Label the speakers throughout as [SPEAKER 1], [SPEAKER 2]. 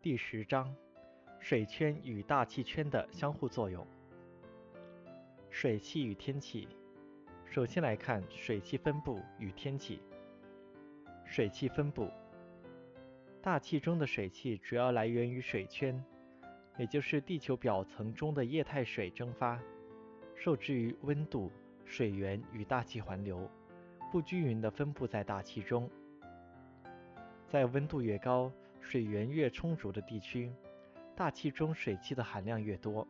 [SPEAKER 1] 第十章：水圈与大气圈的相互作用。水汽与天气。首先来看水汽分布与天气。水汽分布。大气中的水汽主要来源于水圈，也就是地球表层中的液态水蒸发，受制于温度、水源与大气环流，不均匀地分布在大气中。在温度越高，水源越充足的地区，大气中水汽的含量越多。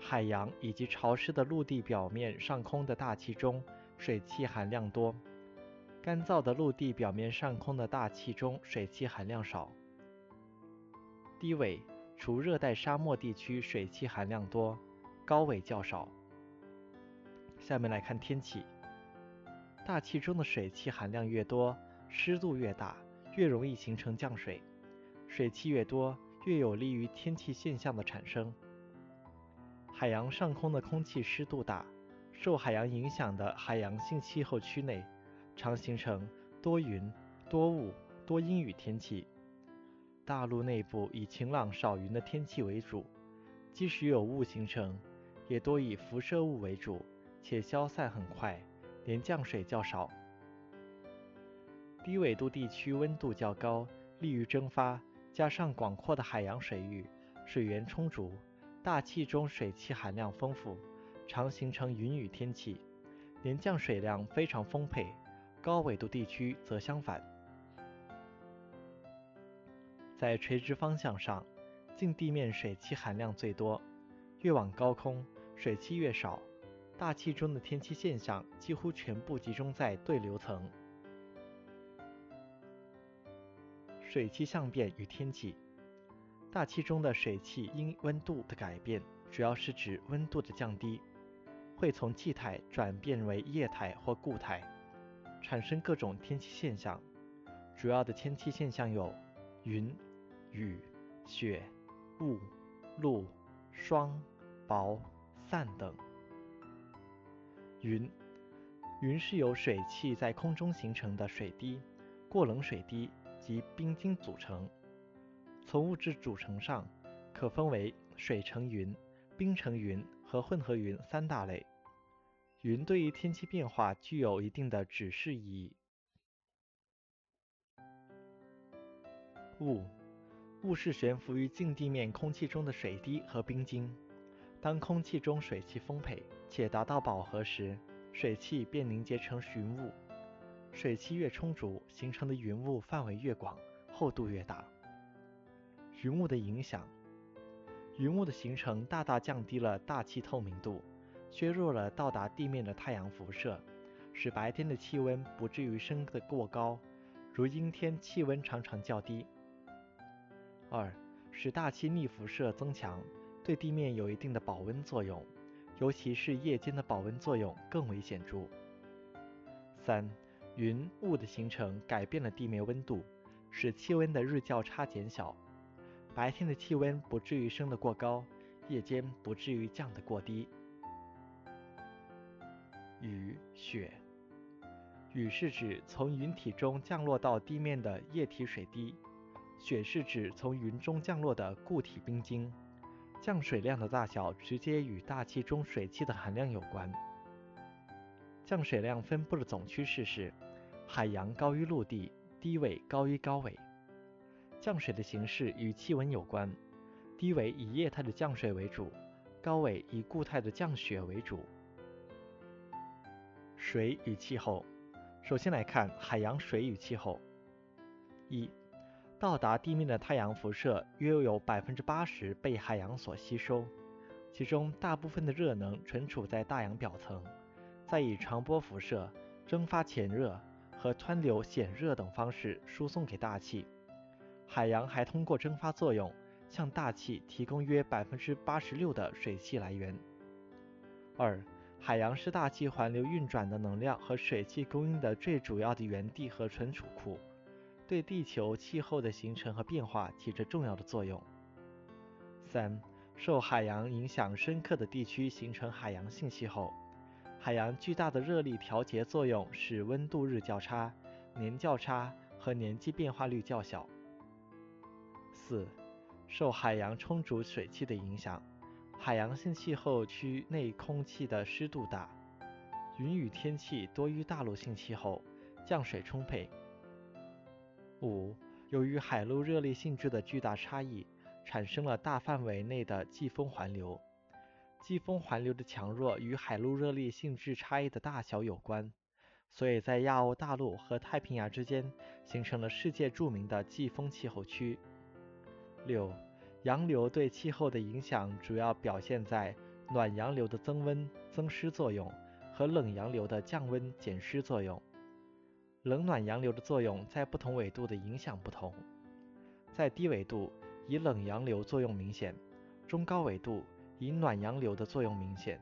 [SPEAKER 1] 海洋以及潮湿的陆地表面上空的大气中水汽含量多，干燥的陆地表面上空的大气中水汽含量少。低纬除热带沙漠地区水汽含量多，高纬较少。下面来看天气，大气中的水汽含量越多，湿度越大。越容易形成降水，水汽越多，越有利于天气现象的产生。海洋上空的空气湿度大，受海洋影响的海洋性气候区内，常形成多云、多雾、多阴雨天气。大陆内部以晴朗少云的天气为主，即使有雾形成，也多以辐射雾为主，且消散很快，连降水较少。低纬度地区温度较高，利于蒸发，加上广阔的海洋水域，水源充足，大气中水汽含量丰富，常形成云雨天气，年降水量非常丰沛。高纬度地区则相反。在垂直方向上，近地面水汽含量最多，越往高空，水汽越少，大气中的天气现象几乎全部集中在对流层。水汽相变与天气，大气中的水汽因温度的改变，主要是指温度的降低，会从气态转变为液态或固态，产生各种天气现象。主要的天气现象有云、雨、雪、雾、露、霜、雹、散等。云，云是由水汽在空中形成的水滴，过冷水滴。及冰晶组成。从物质组成上，可分为水成云、冰成云和混合云三大类。云对于天气变化具有一定的指示意义。雾，雾是悬浮于近地面空气中的水滴和冰晶。当空气中水汽丰沛且达到饱和时，水汽便凝结成云雾。水汽越充足，形成的云雾范围越广，厚度越大。云雾的影响：云雾的形成大大降低了大气透明度，削弱了到达地面的太阳辐射，使白天的气温不至于升得过高，如阴天气温常常较低。二，使大气逆辐射增强，对地面有一定的保温作用，尤其是夜间的保温作用更为显著。三。云雾的形成改变了地面温度，使气温的日较差减小，白天的气温不至于升得过高，夜间不至于降得过低。雨雪，雨是指从云体中降落到地面的液体水滴，雪是指从云中降落的固体冰晶。降水量的大小直接与大气中水汽的含量有关。降水量分布的总趋势是：海洋高于陆地，低纬高于高纬。降水的形式与气温有关，低纬以液态的降水为主，高纬以固态的降雪为主。水与气候，首先来看海洋水与气候。一、到达地面的太阳辐射约有百分之八十被海洋所吸收，其中大部分的热能存储在大洋表层。再以长波辐射、蒸发潜热和湍流显热等方式输送给大气。海洋还通过蒸发作用向大气提供约百分之八十六的水汽来源。二、海洋是大气环流运转的能量和水汽供应的最主要的源地和存储库，对地球气候的形成和变化起着重要的作用。三、受海洋影响深刻的地区形成海洋性气候。海洋巨大的热力调节作用使温度日较差、年较差和年季变化率较小。四、受海洋充足水汽的影响，海洋性气候区内空气的湿度大，云雨天气多于大陆性气候，降水充沛。五、由于海陆热力性质的巨大差异，产生了大范围内的季风环流。季风环流的强弱与海陆热力性质差异的大小有关，所以在亚欧大陆和太平洋之间形成了世界著名的季风气候区。六、洋流对气候的影响主要表现在暖洋流的增温增湿作用和冷洋流的降温减湿作用。冷暖洋流的作用在不同纬度的影响不同，在低纬度以冷洋流作用明显，中高纬度。以暖洋流的作用明显，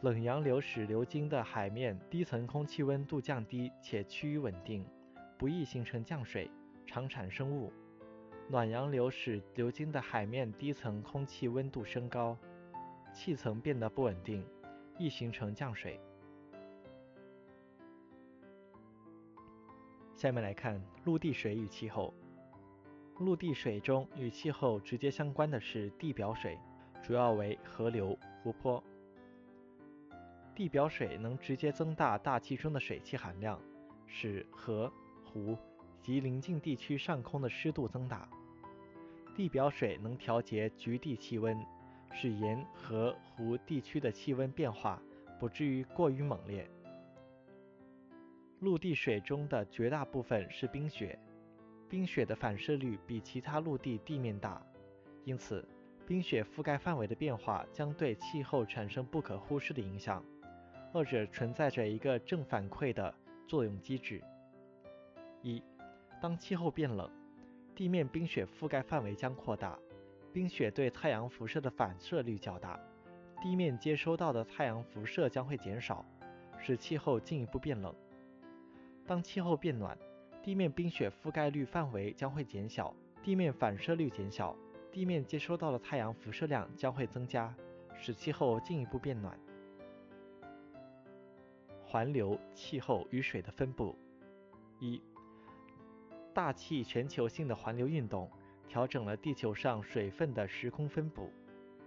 [SPEAKER 1] 冷洋流使流经的海面低层空气温度降低且趋于稳定，不易形成降水，常产生雾；暖洋流使流经的海面低层空气温度升高，气层变得不稳定，易形成降水。下面来看陆地水与气候。陆地水中与气候直接相关的是地表水，主要为河流、湖泊。地表水能直接增大大气中的水汽含量，使河、湖及邻近地区上空的湿度增大。地表水能调节局地气温，使沿河、湖地区的气温变化不至于过于猛烈。陆地水中的绝大部分是冰雪。冰雪的反射率比其他陆地地面大，因此冰雪覆盖范围的变化将对气候产生不可忽视的影响。二者存在着一个正反馈的作用机制：一，当气候变冷，地面冰雪覆盖范围将扩大，冰雪对太阳辐射的反射率较大，地面接收到的太阳辐射将会减少，使气候进一步变冷。当气候变暖，地面冰雪覆盖率范围将会减小，地面反射率减小，地面接收到的太阳辐射量将会增加，使气候进一步变暖。环流、气候与水的分布：一、大气全球性的环流运动调整了地球上水分的时空分布，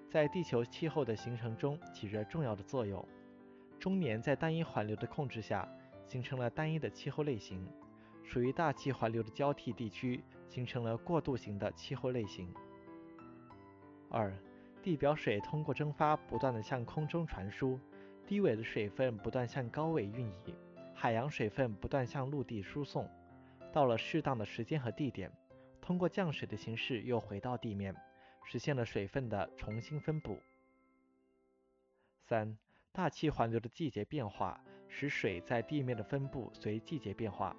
[SPEAKER 1] 在地球气候的形成中起着重要的作用。终年在单一环流的控制下，形成了单一的气候类型。属于大气环流的交替地区形成了过渡型的气候类型。二、地表水通过蒸发不断的向空中传输，低纬的水分不断向高纬运移，海洋水分不断向陆地输送，到了适当的时间和地点，通过降水的形式又回到地面，实现了水分的重新分布。三、大气环流的季节变化使水在地面的分布随季节变化。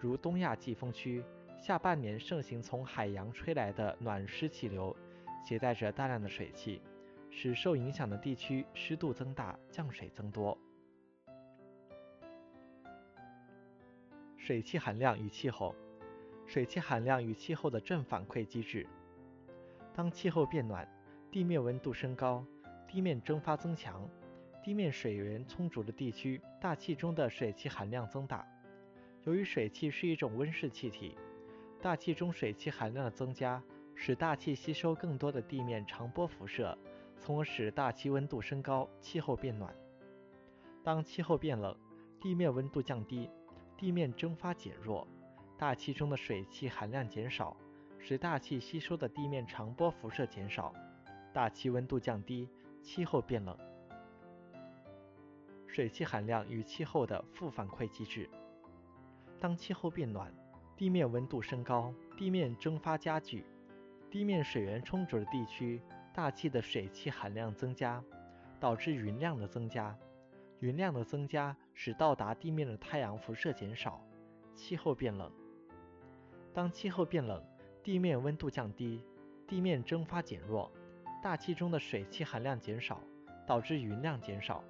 [SPEAKER 1] 如东亚季风区，下半年盛行从海洋吹来的暖湿气流，携带着大量的水汽，使受影响的地区湿度增大，降水增多。水汽含量与气候，水汽含量与气候的正反馈机制。当气候变暖，地面温度升高，地面蒸发增强，地面水源充足的地区，大气中的水汽含量增大。由于水汽是一种温室气体，大气中水汽含量的增加，使大气吸收更多的地面长波辐射，从而使大气温度升高，气候变暖。当气候变冷，地面温度降低，地面蒸发减弱，大气中的水汽含量减少，使大气吸收的地面长波辐射减少，大气温度降低，气候变冷。水汽含量与气候的负反馈机制。当气候变暖，地面温度升高，地面蒸发加剧，地面水源充足的地区，大气的水汽含量增加，导致云量的增加。云量的增加使到达地面的太阳辐射减少，气候变冷。当气候变冷，地面温度降低，地面蒸发减弱，大气中的水汽含量减少，导致云量减少。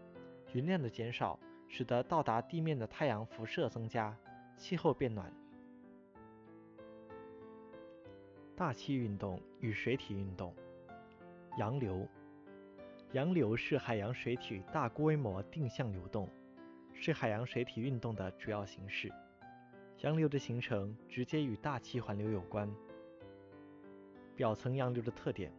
[SPEAKER 1] 云量的减少使得到达地面的太阳辐射增加。气候变暖，大气运动与水体运动。洋流，洋流是海洋水体大规模定向流动，是海洋水体运动的主要形式。洋流的形成直接与大气环流有关。表层洋流的特点。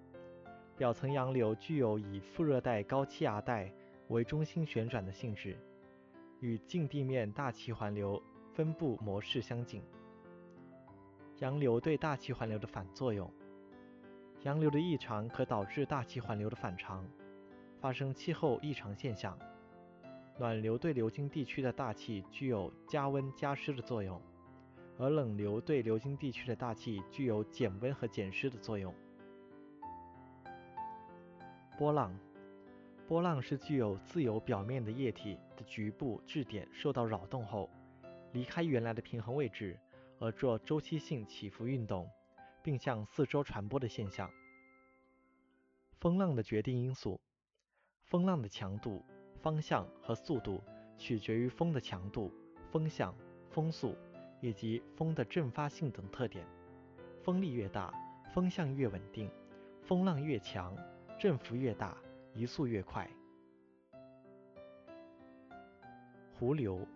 [SPEAKER 1] 表层洋流具有以副热带高气压带为中心旋转的性质，与近地面大气环流分布模式相近。洋流对大气环流的反作用，洋流的异常可导致大气环流的反常，发生气候异常现象。暖流对流经地区的大气具有加温加湿的作用，而冷流对流经地区的大气具有减温和减湿的作用。波浪，波浪是具有自由表面的液体的局部质点受到扰动后，离开原来的平衡位置而做周期性起伏运动，并向四周传播的现象。风浪的决定因素，风浪的强度、方向和速度取决于风的强度、风向、风速以及风的阵发性等特点。风力越大，风向越稳定，风浪越强。振幅越大，移速越快。湖流，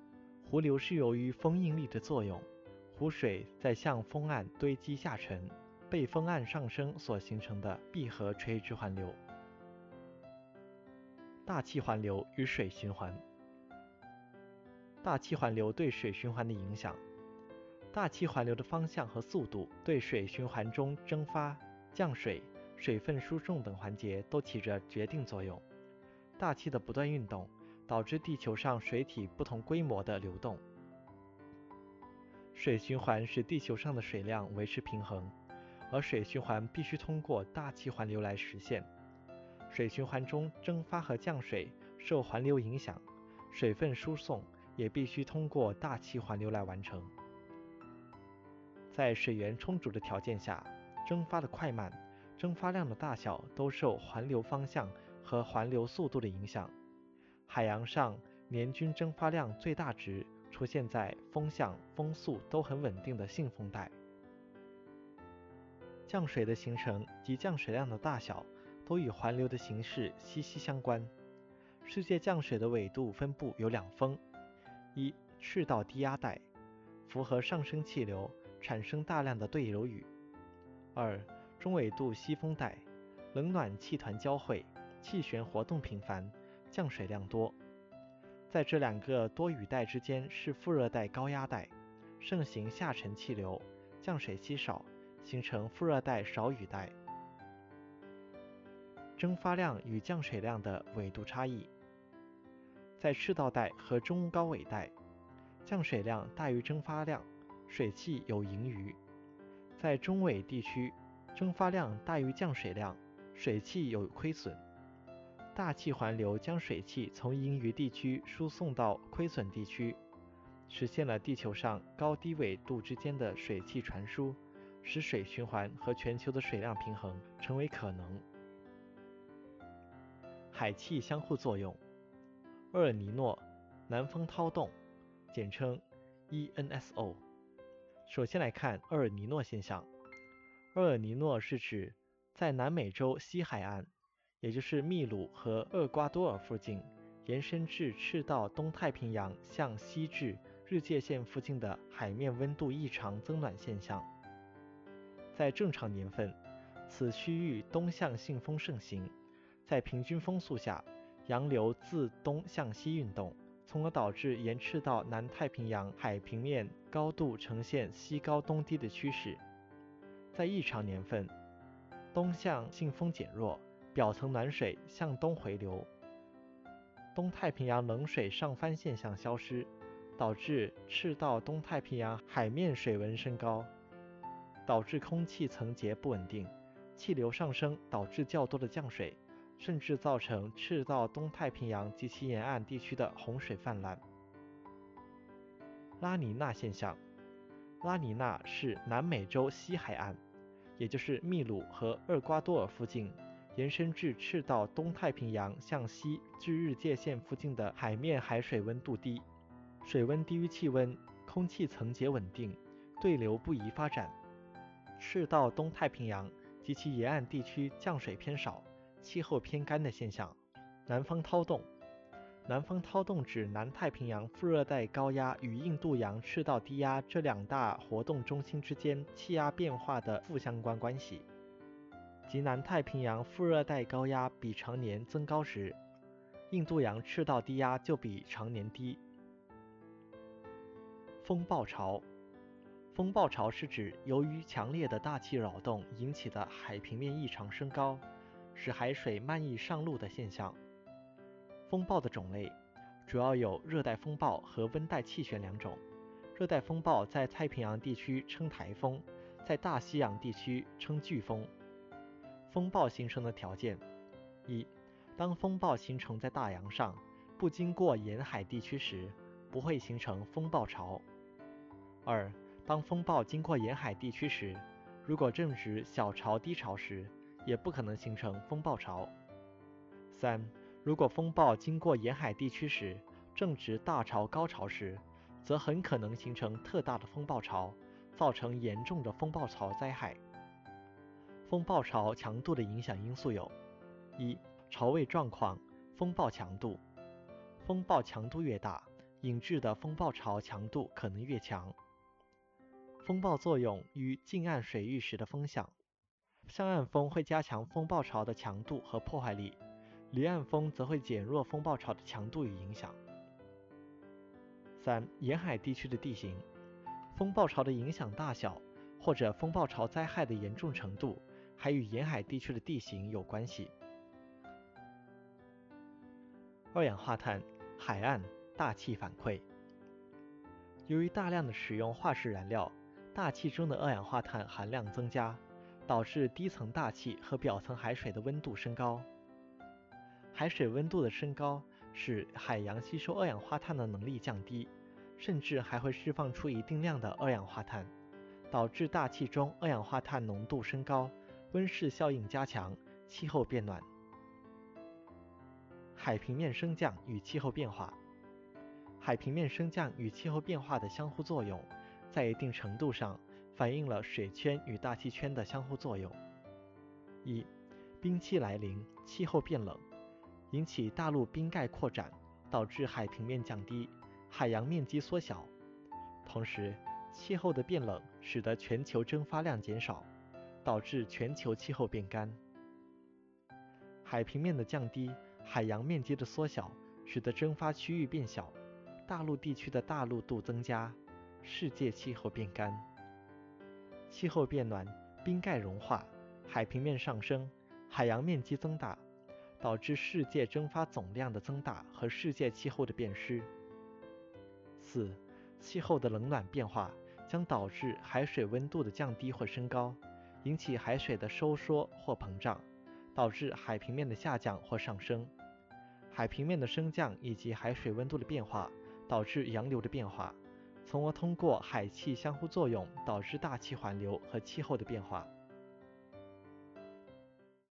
[SPEAKER 1] 湖流是由于风应力的作用，湖水在向风岸堆积下沉，被风岸上升所形成的闭合垂直环流。大气环流与水循环。大气环流对水循环的影响。大气环流的方向和速度对水循环中蒸发、降水。水分输送等环节都起着决定作用。大气的不断运动导致地球上水体不同规模的流动。水循环使地球上的水量维持平衡，而水循环必须通过大气环流来实现。水循环中蒸发和降水受环流影响，水分输送也必须通过大气环流来完成。在水源充足的条件下，蒸发的快慢。蒸发量的大小都受环流方向和环流速度的影响。海洋上年均蒸发量最大值出现在风向、风速都很稳定的信风带。降水的形成及降水量的大小都与环流的形式息息相关。世界降水的纬度分布有两峰：一赤道低压带，符合上升气流，产生大量的对流雨；二。中纬度西风带，冷暖气团交汇，气旋活动频繁，降水量多。在这两个多雨带之间是副热带高压带，盛行下沉气流，降水稀少，形成副热带少雨带。蒸发量与降水量的纬度差异，在赤道带和中高纬带，降水量大于蒸发量，水汽有盈余；在中纬地区。蒸发量大于降水量，水汽有亏损。大气环流将水汽从盈余地区输送到亏损地区，实现了地球上高低纬度之间的水汽传输，使水循环和全球的水量平衡成为可能。海气相互作用，厄尔尼诺，南风涛动，简称 ENSO。首先来看厄尔尼诺现象。厄尔尼诺是指在南美洲西海岸，也就是秘鲁和厄瓜多尔附近，延伸至赤道东太平洋向西至日界线附近的海面温度异常增暖现象。在正常年份，此区域东向信风盛行，在平均风速下，洋流自东向西运动，从而导致沿赤道南太平洋海平面高度呈现西高东低的趋势。在异常年份，东向信风减弱，表层暖水向东回流，东太平洋冷水上翻现象消失，导致赤道东太平洋海面水温升高，导致空气层结不稳定，气流上升导致较多的降水，甚至造成赤道东太平洋及其沿岸地区的洪水泛滥。拉尼娜现象，拉尼娜是南美洲西海岸。也就是秘鲁和厄瓜多尔附近，延伸至赤道东太平洋向西至日界线附近的海面海水温度低，水温低于气温，空气层结稳定，对流不宜发展。赤道东太平洋及其沿岸地区降水偏少，气候偏干的现象。南方涛动。南方涛动指南太平洋副热带高压与印度洋赤道低压这两大活动中心之间气压变化的负相关关系。及南太平洋副热带高压比常年增高时，印度洋赤道低压就比常年低。风暴潮，风暴潮是指由于强烈的大气扰动引起的海平面异常升高，使海水漫溢上陆的现象。风暴的种类主要有热带风暴和温带气旋两种。热带风暴在太平洋地区称台风，在大西洋地区称飓风。风暴形成的条件：一、当风暴形成在大洋上，不经过沿海地区时，不会形成风暴潮；二、当风暴经过沿海地区时，如果正值小潮低潮时，也不可能形成风暴潮；三、如果风暴经过沿海地区时，正值大潮高潮时，则很可能形成特大的风暴潮，造成严重的风暴潮灾害。风暴潮强度的影响因素有：一、潮位状况、风暴强度。风暴强度越大，引致的风暴潮强度可能越强。风暴作用与近岸水域时的风向。向岸风会加强风暴潮的强度和破坏力。离岸风则会减弱风暴潮的强度与影响。三、沿海地区的地形，风暴潮的影响大小或者风暴潮灾害的严重程度，还与沿海地区的地形有关系。二氧化碳、海岸、大气反馈。由于大量的使用化石燃料，大气中的二氧化碳含量增加，导致低层大气和表层海水的温度升高。海水温度的升高使海洋吸收二氧化碳的能力降低，甚至还会释放出一定量的二氧化碳，导致大气中二氧化碳浓度升高，温室效应加强，气候变暖。海平面升降与气候变化，海平面升降与气候变化的相互作用，在一定程度上反映了水圈与大气圈的相互作用。一、冰期来临，气候变冷。引起大陆冰盖扩展，导致海平面降低，海洋面积缩小。同时，气候的变冷使得全球蒸发量减少，导致全球气候变干。海平面的降低，海洋面积的缩小，使得蒸发区域变小，大陆地区的大陆度增加，世界气候变干。气候变暖，冰盖融化，海平面上升，海洋面积增大。导致世界蒸发总量的增大和世界气候的变湿。四、气候的冷暖变化将导致海水温度的降低或升高，引起海水的收缩或膨胀，导致海平面的下降或上升。海平面的升降以及海水温度的变化导致洋流的变化，从而通过海气相互作用导致大气环流和气候的变化。